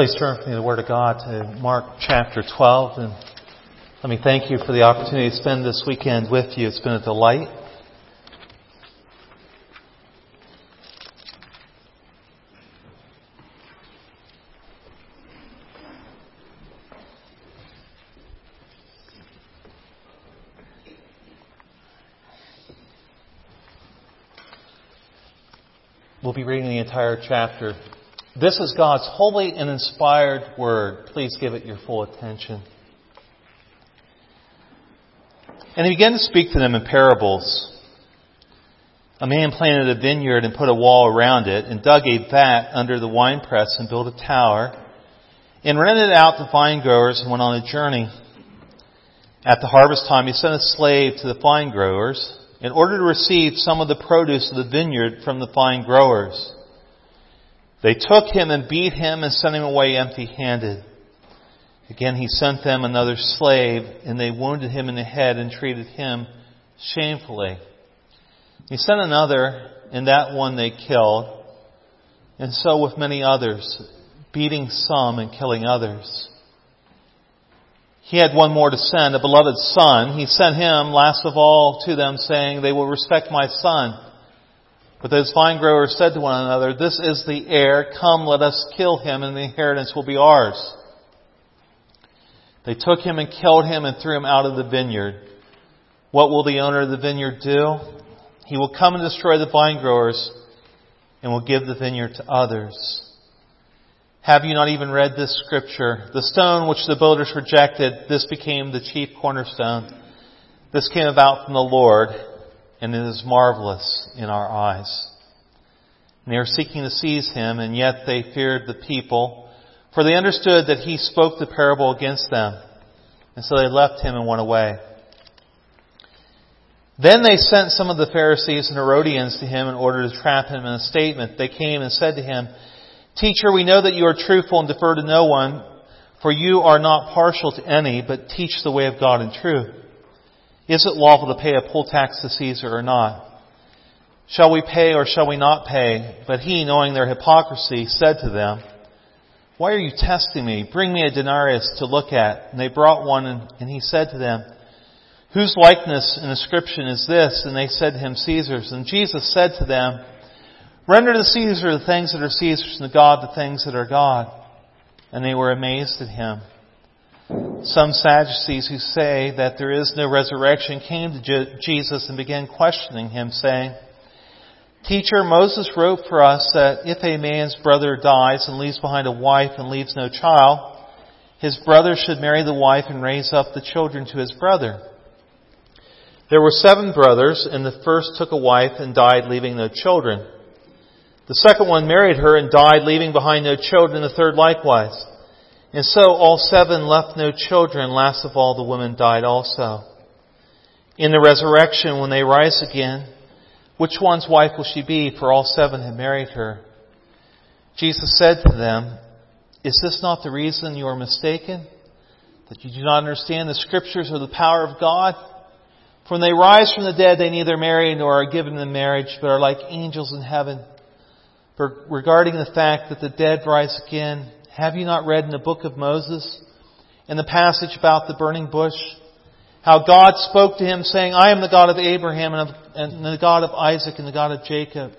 Please turn me the Word of God to Mark chapter 12. And let me thank you for the opportunity to spend this weekend with you. It's been a delight. We'll be reading the entire chapter. This is God's holy and inspired word. Please give it your full attention. And he began to speak to them in parables. A man planted a vineyard and put a wall around it and dug a vat under the winepress and built a tower and rented out to vine growers and went on a journey. At the harvest time, he sent a slave to the vine growers in order to receive some of the produce of the vineyard from the vine growers. They took him and beat him and sent him away empty handed. Again, he sent them another slave, and they wounded him in the head and treated him shamefully. He sent another, and that one they killed, and so with many others, beating some and killing others. He had one more to send, a beloved son. He sent him last of all to them, saying, They will respect my son. But those vine growers said to one another, This is the heir. Come, let us kill him, and the inheritance will be ours. They took him and killed him and threw him out of the vineyard. What will the owner of the vineyard do? He will come and destroy the vine growers and will give the vineyard to others. Have you not even read this scripture? The stone which the builders rejected, this became the chief cornerstone. This came about from the Lord, and it is marvelous in our eyes. And they were seeking to seize him, and yet they feared the people, for they understood that he spoke the parable against them. And so they left him and went away. Then they sent some of the Pharisees and Herodians to him in order to trap him in a statement. They came and said to him, Teacher, we know that you are truthful and defer to no one, for you are not partial to any, but teach the way of God in truth. Is it lawful to pay a poll tax to Caesar or not? Shall we pay or shall we not pay? But he, knowing their hypocrisy, said to them, Why are you testing me? Bring me a denarius to look at. And they brought one, and he said to them, Whose likeness and inscription is this? And they said to him, Caesar's. And Jesus said to them, Render to Caesar the things that are Caesar's and to God the things that are God. And they were amazed at him. Some Sadducees who say that there is no resurrection came to Jesus and began questioning him, saying, Teacher, Moses wrote for us that if a man's brother dies and leaves behind a wife and leaves no child, his brother should marry the wife and raise up the children to his brother. There were seven brothers, and the first took a wife and died leaving no children. The second one married her and died, leaving behind no children, the third likewise. And so all seven left no children, last of all the women died also. In the resurrection, when they rise again, which one's wife will she be? For all seven had married her. Jesus said to them, Is this not the reason you are mistaken? That you do not understand the scriptures or the power of God? For when they rise from the dead, they neither marry nor are given in marriage, but are like angels in heaven regarding the fact that the dead rise again, have you not read in the book of Moses, in the passage about the burning bush, how God spoke to him saying, I am the God of Abraham and, of, and the God of Isaac and the God of Jacob.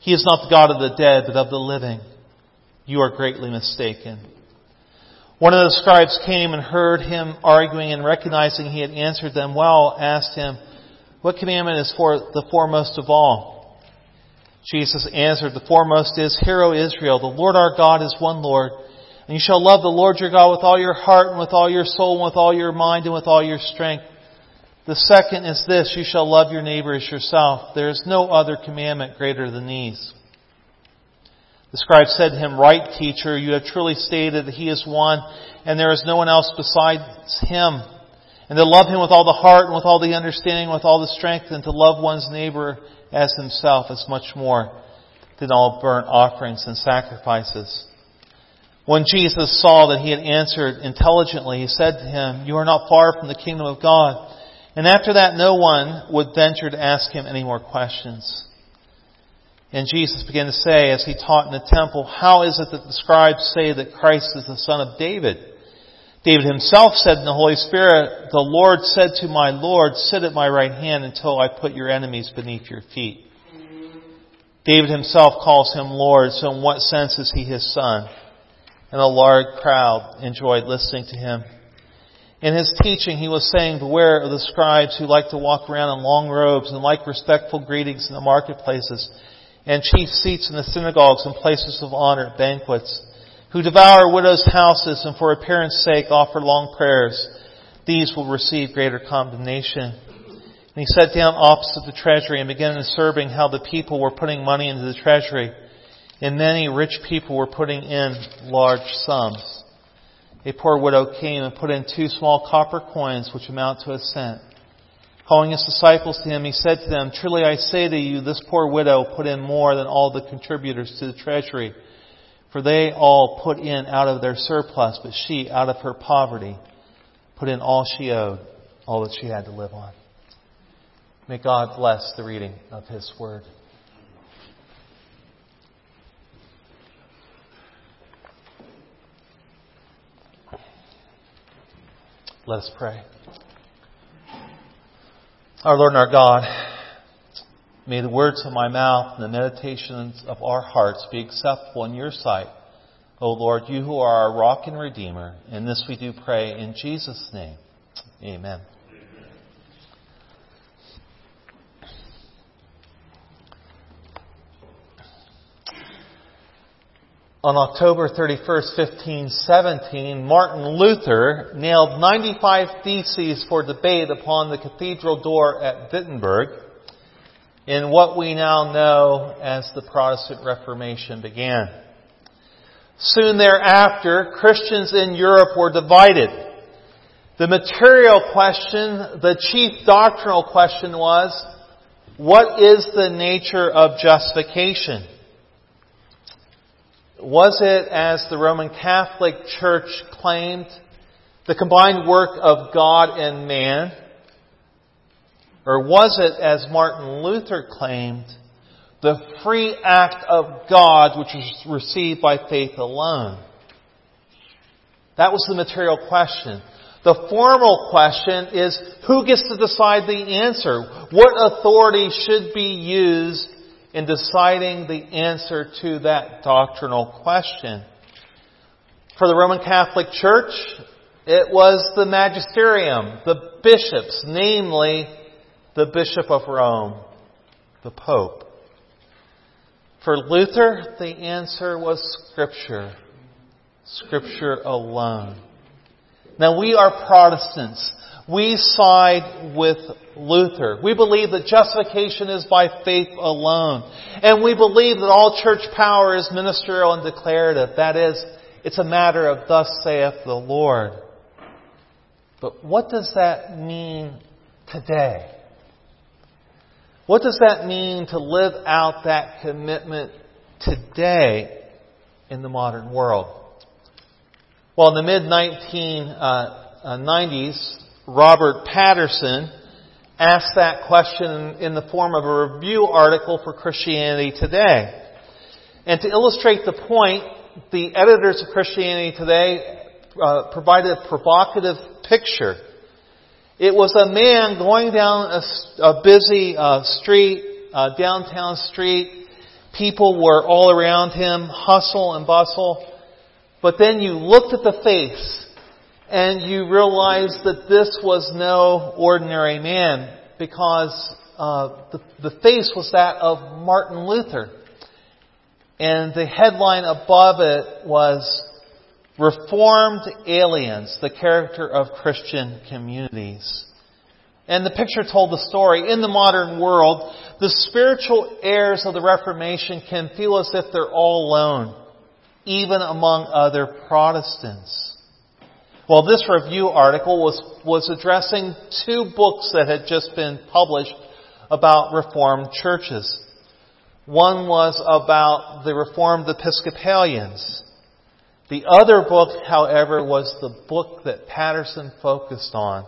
He is not the God of the dead, but of the living. You are greatly mistaken. One of the scribes came and heard him arguing and recognizing he had answered them well, asked him, What commandment is for the foremost of all? Jesus answered, The foremost is, Hear, O Israel, the Lord our God is one Lord, and you shall love the Lord your God with all your heart and with all your soul and with all your mind and with all your strength. The second is this, you shall love your neighbor as yourself. There is no other commandment greater than these. The scribe said to him, Right, teacher, you have truly stated that he is one, and there is no one else besides him. And to love him with all the heart and with all the understanding, and with all the strength, and to love one's neighbor as himself is much more than all burnt offerings and sacrifices. When Jesus saw that he had answered intelligently, he said to him, You are not far from the kingdom of God. And after that, no one would venture to ask him any more questions. And Jesus began to say, as he taught in the temple, How is it that the scribes say that Christ is the son of David? David himself said in the Holy Spirit, The Lord said to my Lord, Sit at my right hand until I put your enemies beneath your feet. David himself calls him Lord, so in what sense is he his son? And a large crowd enjoyed listening to him. In his teaching, he was saying, Beware of the scribes who like to walk around in long robes and like respectful greetings in the marketplaces and chief seats in the synagogues and places of honor at banquets, who devour widows' houses and for appearance sake offer long prayers. These will receive greater condemnation. And he sat down opposite the treasury and began observing how the people were putting money into the treasury, and many rich people were putting in large sums. A poor widow came and put in two small copper coins, which amount to a cent. Calling his disciples to him, he said to them, Truly I say to you, this poor widow put in more than all the contributors to the treasury. For they all put in out of their surplus, but she, out of her poverty, put in all she owed, all that she had to live on. May God bless the reading of His Word. Let us pray. Our Lord and our God, may the words of my mouth and the meditations of our hearts be acceptable in your sight. O Lord, you who are our rock and redeemer. And this we do pray in Jesus' name. Amen. On October 31st, 1517, Martin Luther nailed 95 theses for debate upon the cathedral door at Wittenberg in what we now know as the Protestant Reformation began. Soon thereafter, Christians in Europe were divided. The material question, the chief doctrinal question was, what is the nature of justification? Was it, as the Roman Catholic Church claimed, the combined work of God and man? Or was it, as Martin Luther claimed, the free act of God which was received by faith alone? That was the material question. The formal question is, who gets to decide the answer? What authority should be used in deciding the answer to that doctrinal question. For the Roman Catholic Church, it was the magisterium, the bishops, namely the Bishop of Rome, the Pope. For Luther, the answer was Scripture. Scripture alone. Now we are Protestants. We side with Luther. We believe that justification is by faith alone. And we believe that all church power is ministerial and declarative. That is, it's a matter of thus saith the Lord. But what does that mean today? What does that mean to live out that commitment today in the modern world? Well, in the mid 1990s, Robert Patterson asked that question in the form of a review article for Christianity Today. And to illustrate the point, the editors of Christianity Today uh, provided a provocative picture. It was a man going down a, a busy uh, street, uh, downtown street. People were all around him, hustle and bustle. But then you looked at the face and you realized that this was no ordinary man because uh, the, the face was that of Martin Luther. And the headline above it was Reformed Aliens, the Character of Christian Communities. And the picture told the story. In the modern world, the spiritual heirs of the Reformation can feel as if they're all alone, even among other Protestants. Well, this review article was, was addressing two books that had just been published about Reformed churches. One was about the Reformed Episcopalians. The other book, however, was the book that Patterson focused on.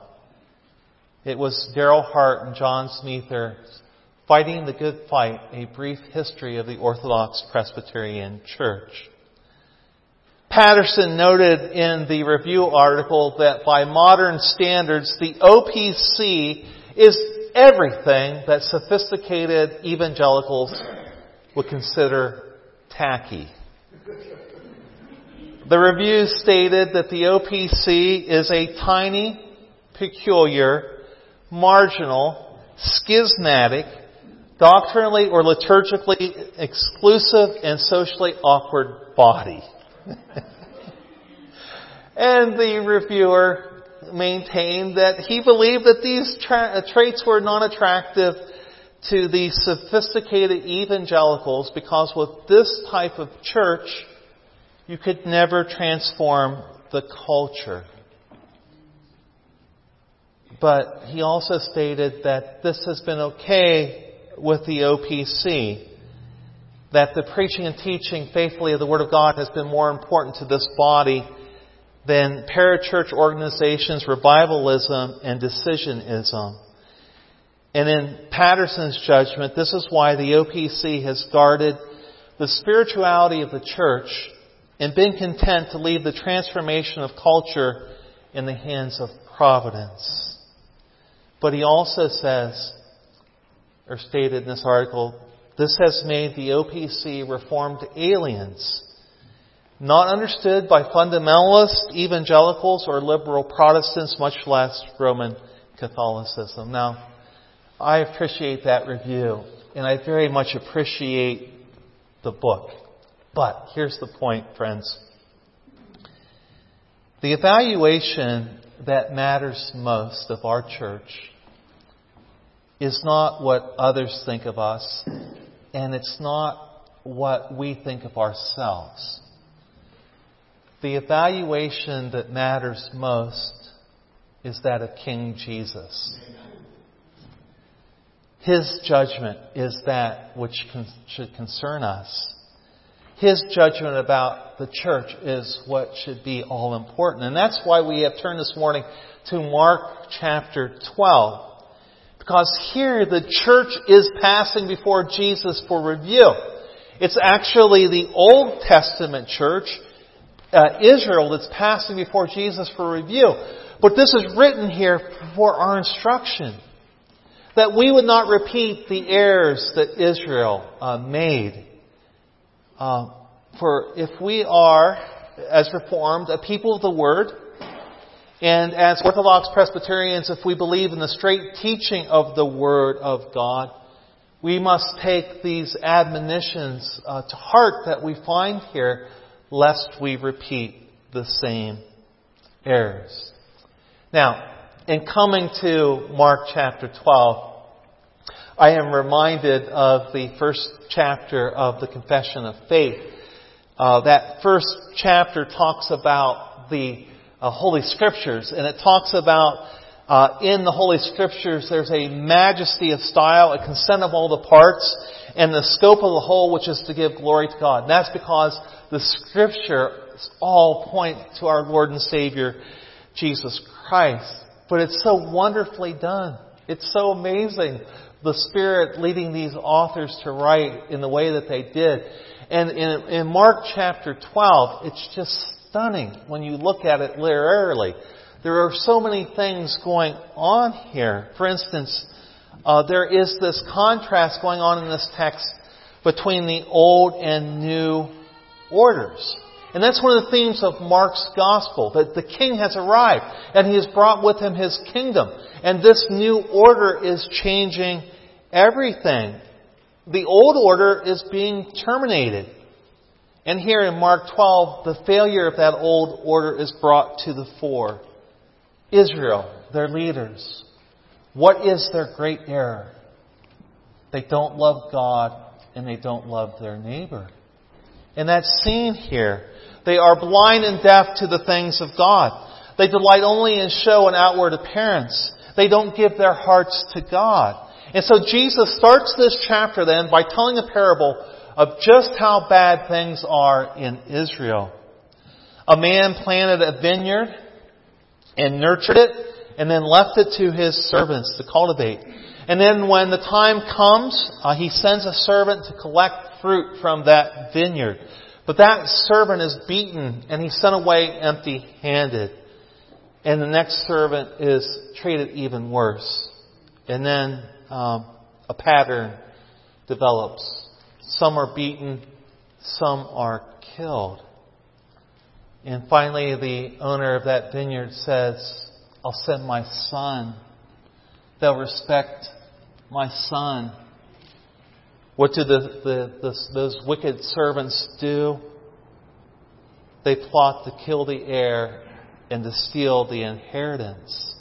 It was Darrell Hart and John Smeaker's Fighting the Good Fight, a brief history of the Orthodox Presbyterian Church. Patterson noted in the review article that by modern standards, the OPC is everything that sophisticated evangelicals would consider tacky. The review stated that the OPC is a tiny, peculiar, marginal, schismatic, doctrinally or liturgically exclusive, and socially awkward body. and the reviewer maintained that he believed that these tra- uh, traits were non attractive to the sophisticated evangelicals because with this type of church, you could never transform the culture. But he also stated that this has been okay with the OPC, that the preaching and teaching faithfully of the Word of God has been more important to this body than parachurch organizations, revivalism, and decisionism. And in Patterson's judgment, this is why the OPC has guarded the spirituality of the church and been content to leave the transformation of culture in the hands of providence. But he also says, or stated in this article, this has made the OPC reformed aliens, not understood by fundamentalist evangelicals or liberal Protestants, much less Roman Catholicism. Now, I appreciate that review, and I very much appreciate the book. But here's the point, friends. The evaluation that matters most of our church is not what others think of us, and it's not what we think of ourselves. The evaluation that matters most is that of King Jesus. His judgment is that which should concern us. His judgment about the church is what should be all important. And that's why we have turned this morning to Mark chapter 12. Because here the church is passing before Jesus for review. It's actually the Old Testament church, uh, Israel, that's passing before Jesus for review. But this is written here for our instruction. That we would not repeat the errors that Israel uh, made. Uh, for if we are, as Reformed, a people of the Word, and as Orthodox Presbyterians, if we believe in the straight teaching of the Word of God, we must take these admonitions uh, to heart that we find here, lest we repeat the same errors. Now, in coming to Mark chapter 12, I am reminded of the first chapter of the Confession of Faith. Uh, that first chapter talks about the uh, Holy Scriptures, and it talks about uh, in the Holy Scriptures there's a majesty of style, a consent of all the parts, and the scope of the whole, which is to give glory to God. And that's because the Scriptures all point to our Lord and Savior, Jesus Christ. But it's so wonderfully done. It's so amazing. The Spirit leading these authors to write in the way that they did. And in, in Mark chapter 12, it's just stunning when you look at it literally. There are so many things going on here. For instance, uh, there is this contrast going on in this text between the old and new orders. And that's one of the themes of Mark's gospel, that the king has arrived and he has brought with him his kingdom. And this new order is changing everything. The old order is being terminated. And here in Mark 12, the failure of that old order is brought to the fore. Israel, their leaders, what is their great error? They don't love God and they don't love their neighbor. And that's seen here. They are blind and deaf to the things of God. They delight only in show and outward appearance. They don't give their hearts to God. And so Jesus starts this chapter then by telling a parable of just how bad things are in Israel. A man planted a vineyard and nurtured it and then left it to his servants to cultivate. And then when the time comes, uh, he sends a servant to collect fruit from that vineyard. But that servant is beaten and he's sent away empty handed. And the next servant is treated even worse. And then um, a pattern develops. Some are beaten, some are killed. And finally, the owner of that vineyard says, I'll send my son. They'll respect my son. What do the, the, the, those wicked servants do? They plot to kill the heir and to steal the inheritance.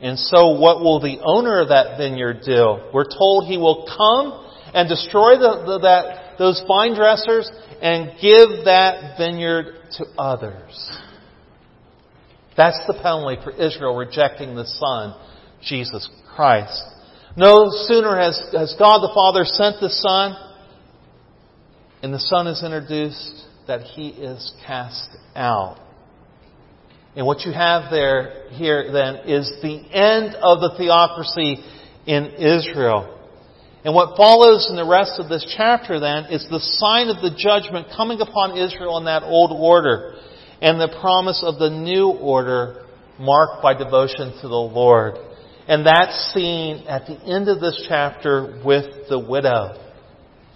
And so what will the owner of that vineyard do? We're told he will come and destroy the, the, that, those vine dressers and give that vineyard to others. That's the penalty for Israel rejecting the Son, Jesus Christ. No sooner has, has God the Father sent the Son, and the Son is introduced, that He is cast out. And what you have there, here then, is the end of the theocracy in Israel. And what follows in the rest of this chapter then is the sign of the judgment coming upon Israel in that old order and the promise of the new order marked by devotion to the Lord. And that's seen at the end of this chapter with the widow.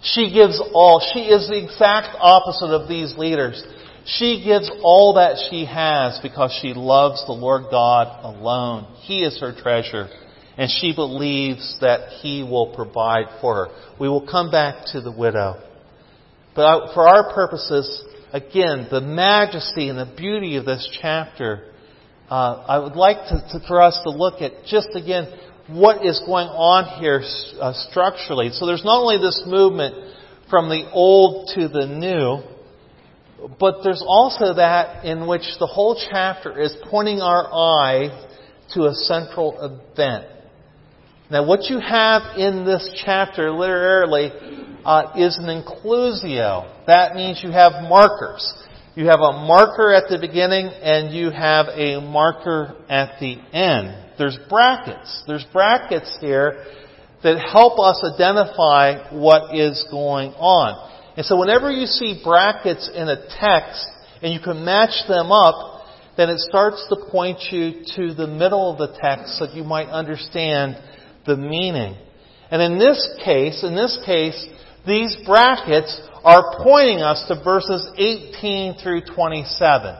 She gives all. She is the exact opposite of these leaders. She gives all that she has because she loves the Lord God alone. He is her treasure and she believes that He will provide for her. We will come back to the widow. But for our purposes, again, the majesty and the beauty of this chapter, uh, I would like to, to, for us to look at just again what is going on here uh, structurally. So there's not only this movement from the old to the new, but there's also that in which the whole chapter is pointing our eye to a central event. Now, what you have in this chapter literally uh, is an inclusio. That means you have markers. You have a marker at the beginning and you have a marker at the end. There's brackets. There's brackets here that help us identify what is going on. And so whenever you see brackets in a text and you can match them up, then it starts to point you to the middle of the text so that you might understand the meaning. And in this case, in this case, these brackets are pointing us to verses 18 through 27.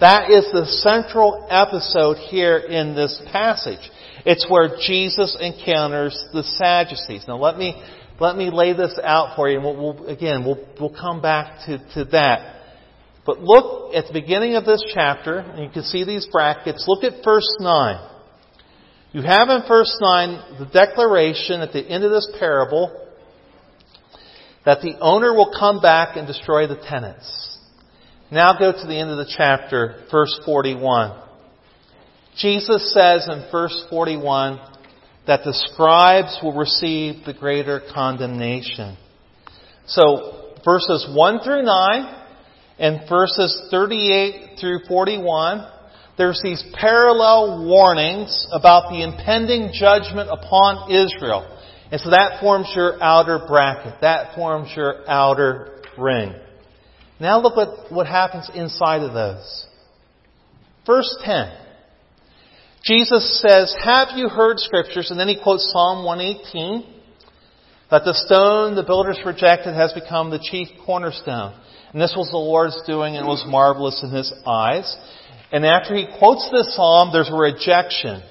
That is the central episode here in this passage. It's where Jesus encounters the Sadducees. Now let me, let me lay this out for you, and we'll, we'll, again, we'll, we'll come back to, to that. But look at the beginning of this chapter, and you can see these brackets. Look at verse 9. You have in verse 9 the declaration at the end of this parable that the owner will come back and destroy the tenants. Now go to the end of the chapter, verse 41. Jesus says in verse 41 that the scribes will receive the greater condemnation. So, verses 1 through 9 and verses 38 through 41 there's these parallel warnings about the impending judgment upon Israel. And so that forms your outer bracket. That forms your outer ring. Now look at what happens inside of those. Verse 10. Jesus says, Have you heard scriptures? And then he quotes Psalm 118 that the stone the builders rejected has become the chief cornerstone. And this was the Lord's doing and it was marvelous in his eyes. And after he quotes this psalm, there's a rejection.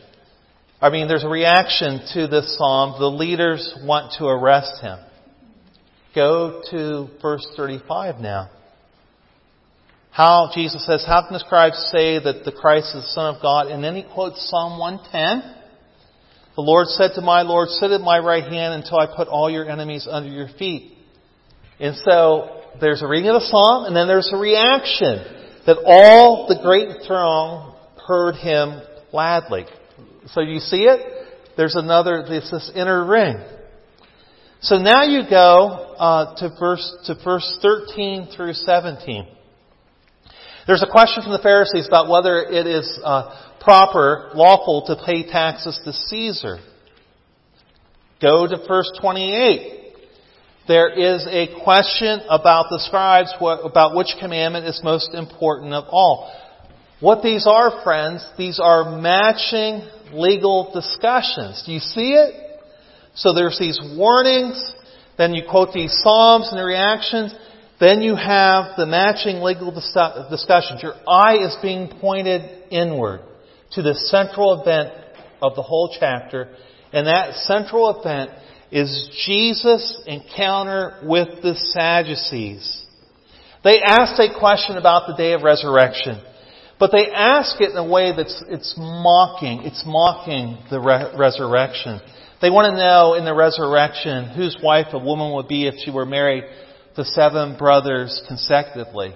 I mean, there's a reaction to this psalm. The leaders want to arrest him. Go to verse 35 now. How, Jesus says, how can the scribes say that the Christ is the Son of God? And then he quotes Psalm 110. The Lord said to my Lord, sit at my right hand until I put all your enemies under your feet. And so, there's a reading of the psalm, and then there's a reaction that all the great throng heard him gladly. So you see it? There's another, there's this inner ring. So now you go uh, to verse to verse 13 through 17. There's a question from the Pharisees about whether it is uh, proper, lawful to pay taxes to Caesar. Go to verse 28. There is a question about the scribes, what, about which commandment is most important of all. What these are, friends, these are matching legal discussions. Do you see it? So there's these warnings, then you quote these Psalms and the reactions, then you have the matching legal discussions. Your eye is being pointed inward to the central event of the whole chapter, and that central event is Jesus' encounter with the Sadducees. They asked a question about the day of resurrection, but they ask it in a way that's it's mocking. It's mocking the re- resurrection. They want to know in the resurrection whose wife a woman would be if she were married to seven brothers consecutively.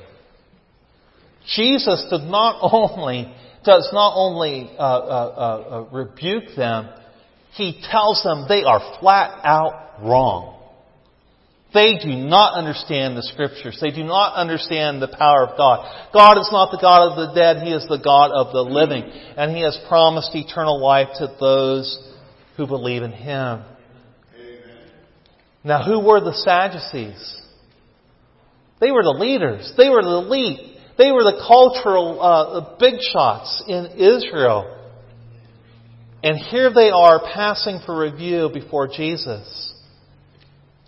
Jesus does not only does not only uh, uh, uh, uh rebuke them, he tells them they are flat out wrong. They do not understand the scriptures. They do not understand the power of God. God is not the God of the dead. He is the God of the living. And He has promised eternal life to those who believe in Him. Amen. Now, who were the Sadducees? They were the leaders. They were the elite. They were the cultural uh, big shots in Israel. And here they are passing for review before Jesus.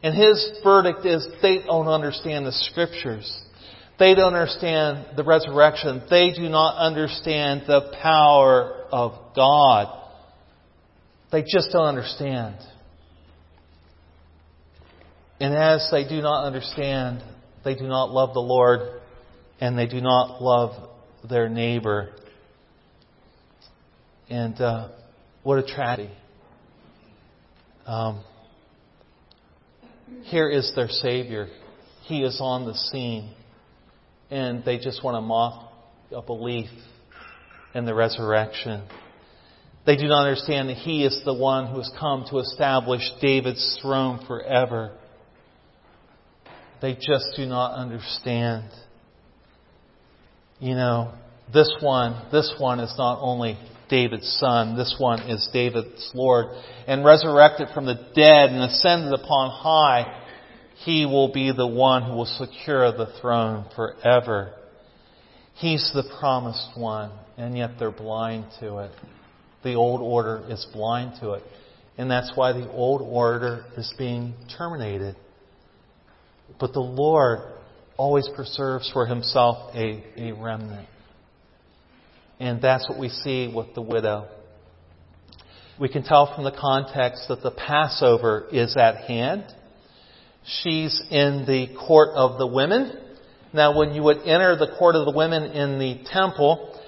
And his verdict is they don't understand the scriptures. They don't understand the resurrection. They do not understand the power of God. They just don't understand. And as they do not understand, they do not love the Lord and they do not love their neighbor. And uh, what a tragedy. Um, here is their Savior. He is on the scene. And they just want to mock a belief in the resurrection. They do not understand that He is the one who has come to establish David's throne forever. They just do not understand. You know, this one, this one is not only David's son. This one is David's Lord. And resurrected from the dead and ascended upon high, he will be the one who will secure the throne forever. He's the promised one, and yet they're blind to it. The old order is blind to it. And that's why the old order is being terminated. But the Lord always preserves for himself a, a remnant. And that's what we see with the widow. We can tell from the context that the Passover is at hand. She's in the court of the women. Now, when you would enter the court of the women in the temple,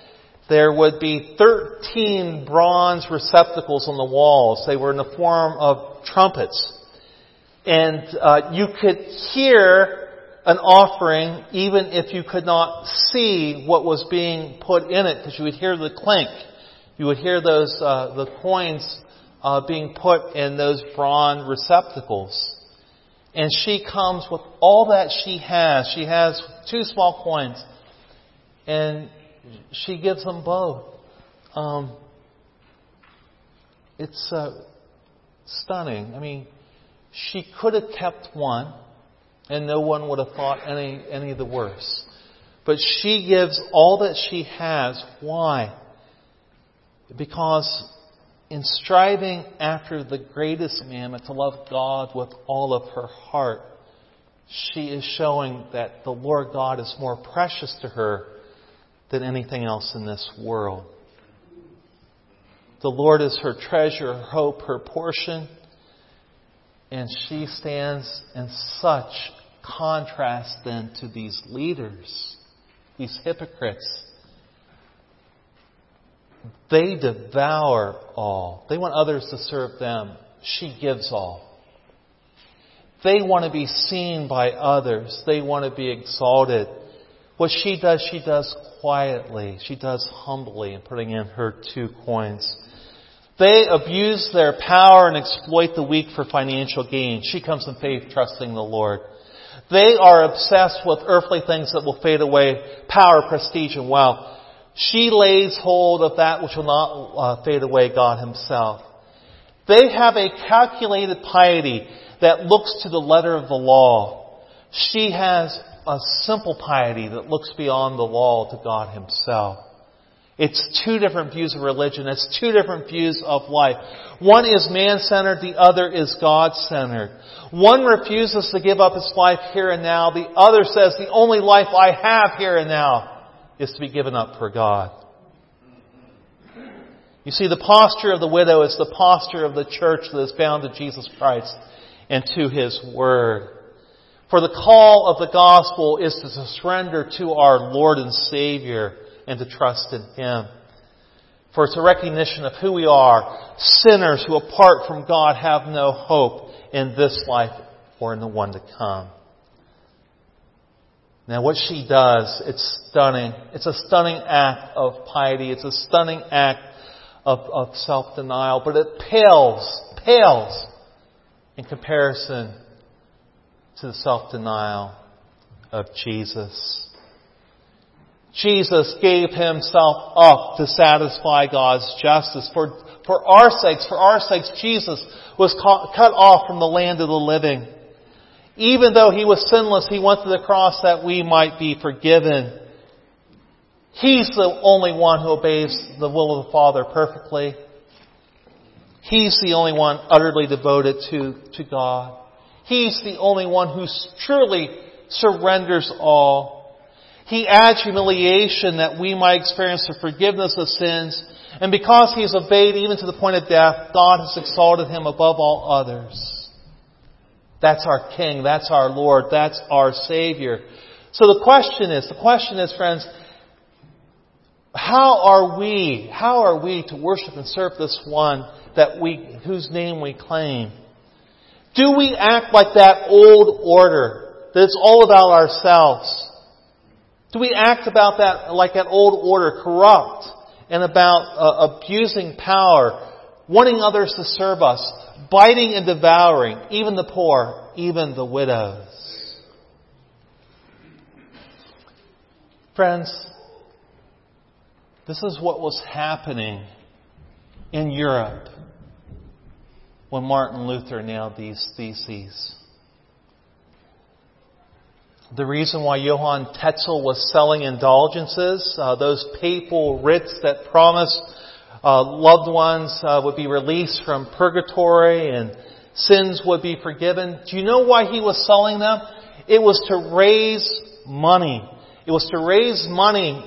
there would be 13 bronze receptacles on the walls. They were in the form of trumpets. And uh, you could hear an offering even if you could not see what was being put in it because you would hear the clink. You would hear those, uh, the coins uh, being put in those bronze receptacles. And she comes with all that she has. She has two small coins. And she gives them both. Um, it's uh, stunning. I mean, she could have kept one and no one would have thought any, any the worse. But she gives all that she has. Why? Because in striving after the greatest commandment, to love God with all of her heart, she is showing that the Lord God is more precious to her than anything else in this world. The Lord is her treasure, her hope, her portion. And she stands in such contrast then to these leaders, these hypocrites. They devour all. They want others to serve them. She gives all. They want to be seen by others. They want to be exalted. What she does, she does quietly. She does humbly in putting in her two coins. They abuse their power and exploit the weak for financial gain. She comes in faith, trusting the Lord. They are obsessed with earthly things that will fade away, power, prestige, and wealth. She lays hold of that which will not uh, fade away, God Himself. They have a calculated piety that looks to the letter of the law. She has a simple piety that looks beyond the law to God Himself. It's two different views of religion. It's two different views of life. One is man-centered, the other is God-centered. One refuses to give up his life here and now. The other says, the only life I have here and now is to be given up for God. You see, the posture of the widow is the posture of the church that is bound to Jesus Christ and to His Word. For the call of the gospel is to surrender to our Lord and Savior and to trust in Him. For it's a recognition of who we are, sinners who apart from God have no hope in this life or in the one to come. Now what she does, it's stunning. It's a stunning act of piety. It's a stunning act of, of self-denial, but it pales, pales in comparison to the self-denial of Jesus. Jesus gave himself up to satisfy God's justice. For, for our sakes, for our sakes, Jesus was cut off from the land of the living. Even though he was sinless, he went to the cross that we might be forgiven. He's the only one who obeys the will of the Father perfectly. He's the only one utterly devoted to, to God. He's the only one who truly surrenders all. He adds humiliation that we might experience the forgiveness of sins. And because he has obeyed even to the point of death, God has exalted him above all others. That's our King. That's our Lord. That's our Savior. So the question is, the question is, friends, how are we, how are we to worship and serve this one that we, whose name we claim? Do we act like that old order that it's all about ourselves? Do we act about that like that old order, corrupt and about uh, abusing power, wanting others to serve us, biting and devouring even the poor, even the widows? Friends, this is what was happening in Europe when Martin Luther nailed these theses. The reason why Johann Tetzel was selling indulgences, uh, those papal writs that promised uh, loved ones uh, would be released from purgatory and sins would be forgiven. Do you know why he was selling them? It was to raise money. It was to raise money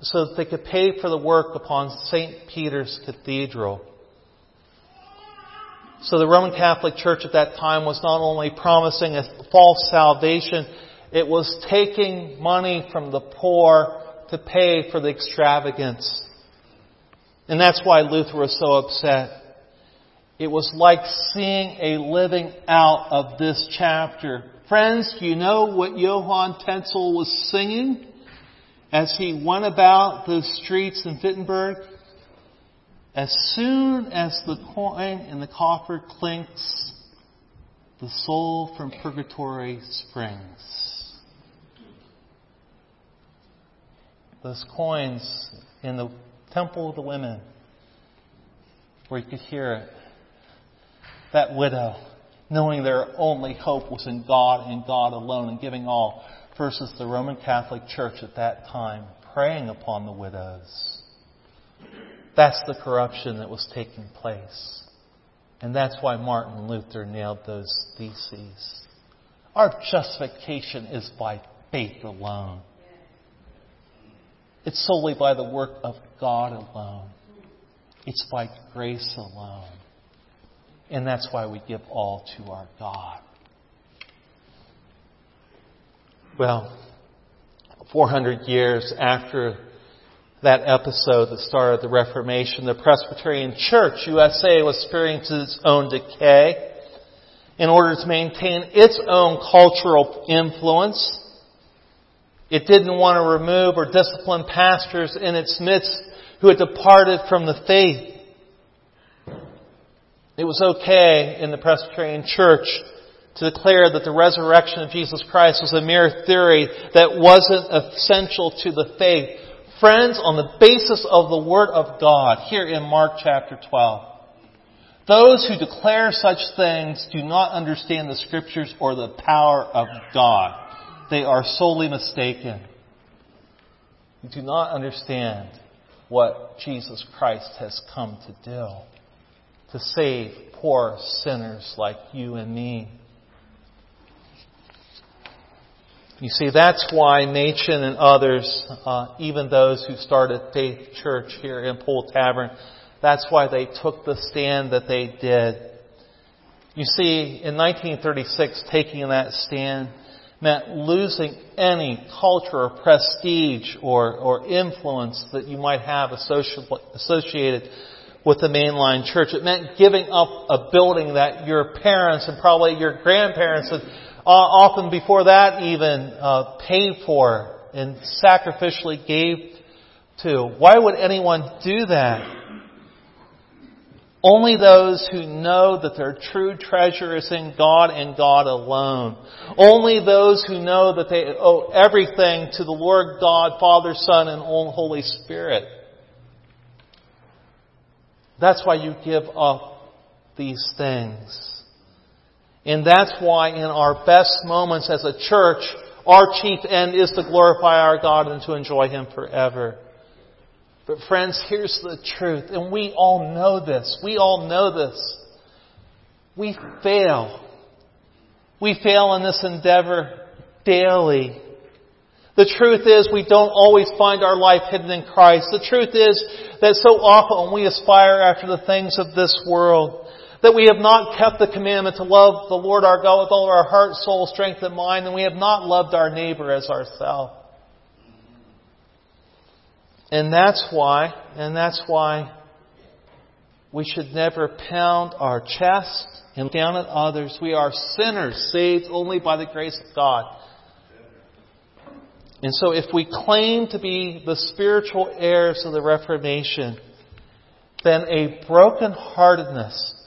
so that they could pay for the work upon St. Peter's Cathedral. So the Roman Catholic Church at that time was not only promising a false salvation, it was taking money from the poor to pay for the extravagance. And that's why Luther was so upset. It was like seeing a living out of this chapter. Friends, do you know what Johann Tetzel was singing? as he went about the streets in Wittenberg, as soon as the coin in the coffer clinks, the soul from purgatory springs. Those coins in the temple of the women, where you could hear it. That widow, knowing their only hope was in God and God alone and giving all versus the Roman Catholic Church at that time preying upon the widows. That's the corruption that was taking place. And that's why Martin Luther nailed those theses. Our justification is by faith alone. It's solely by the work of God alone. It's by grace alone. And that's why we give all to our God. Well, 400 years after that episode that started the Reformation, the Presbyterian Church USA was experiencing its own decay. In order to maintain its own cultural influence, it didn't want to remove or discipline pastors in its midst who had departed from the faith. It was okay in the Presbyterian Church to declare that the resurrection of Jesus Christ was a mere theory that wasn't essential to the faith. Friends, on the basis of the Word of God, here in Mark chapter 12, Those who declare such things do not understand the scriptures or the power of God. They are solely mistaken. You do not understand what Jesus Christ has come to do. To save poor sinners like you and me. You see, that's why Machen and others, uh, even those who started Faith Church here in Pole Tavern, that's why they took the stand that they did. You see, in 1936, taking that stand meant losing any culture or prestige or, or influence that you might have associated with the mainline church. It meant giving up a building that your parents and probably your grandparents had uh, often before that even uh, paid for and sacrificially gave to. Why would anyone do that? Only those who know that their true treasure is in God and God alone. Only those who know that they owe everything to the Lord God, Father, Son, and Holy Spirit. That's why you give up these things. And that's why in our best moments as a church, our chief end is to glorify our God and to enjoy Him forever. But friends, here's the truth, and we all know this. We all know this. We fail. We fail in this endeavor daily. The truth is we don't always find our life hidden in Christ. The truth is that so often we aspire after the things of this world, that we have not kept the commandment to love the Lord our God with all of our heart, soul, strength, and mind, and we have not loved our neighbor as ourselves. And that's why, and that's why we should never pound our chest and look down at others. We are sinners saved only by the grace of God. And so if we claim to be the spiritual heirs of the Reformation, then a brokenheartedness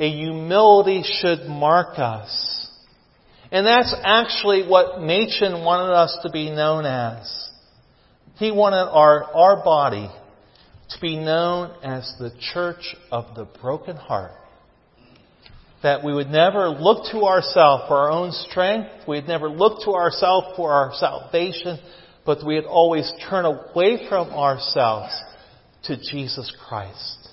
a humility should mark us. And that's actually what Machen wanted us to be known as. He wanted our, our body to be known as the church of the broken heart. That we would never look to ourselves for our own strength. We'd never look to ourselves for our salvation, but we'd always turn away from ourselves to Jesus Christ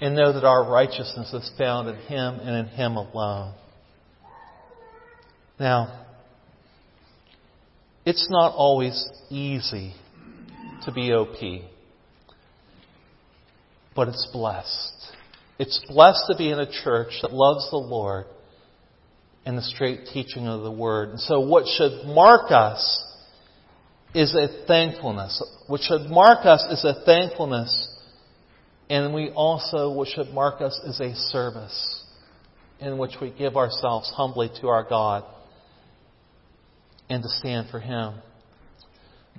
and know that our righteousness is found in Him and in Him alone. Now, it's not always easy to be OP, but it's blessed. It's blessed to be in a church that loves the Lord and the straight teaching of the Word. And so what should mark us is a thankfulness. What should mark us is a thankfulness and we also, what should mark us, is a service in which we give ourselves humbly to our God and to stand for Him.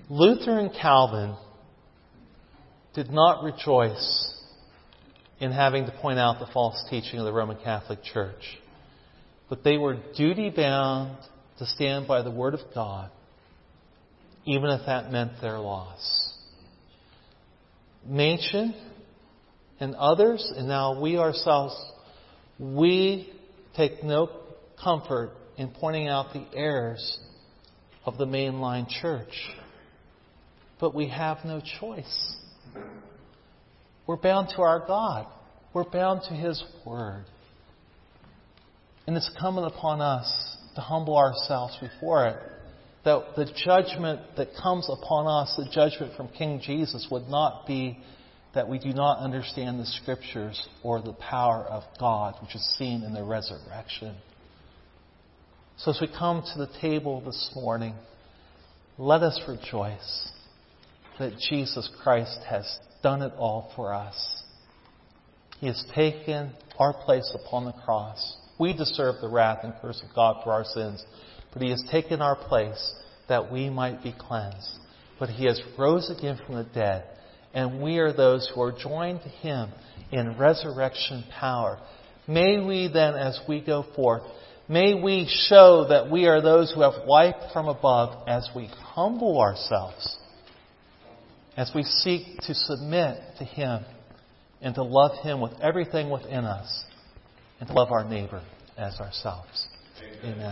Luther and Calvin did not rejoice in having to point out the false teaching of the Roman Catholic Church, but they were duty bound to stand by the Word of God, even if that meant their loss. Machen and others, and now we ourselves, we take no comfort in pointing out the errors of the mainline church. But we have no choice. We're bound to our God. We're bound to His Word. And it's coming upon us to humble ourselves before it. That the judgment that comes upon us, the judgment from King Jesus, would not be that we do not understand the Scriptures or the power of God, which is seen in the resurrection. So as we come to the table this morning, let us rejoice that Jesus Christ has done it all for us. He has taken our place upon the cross. We deserve the wrath and curse of God for our sins, but He has taken our place that we might be cleansed. But He has rose again from the dead and we are those who are joined to Him in resurrection power. May we then, as we go forth, may we show that we are those who have life from above as we humble ourselves, as we seek to submit to Him and to love Him with everything within us and to love our neighbor as ourselves. Amen. Amen.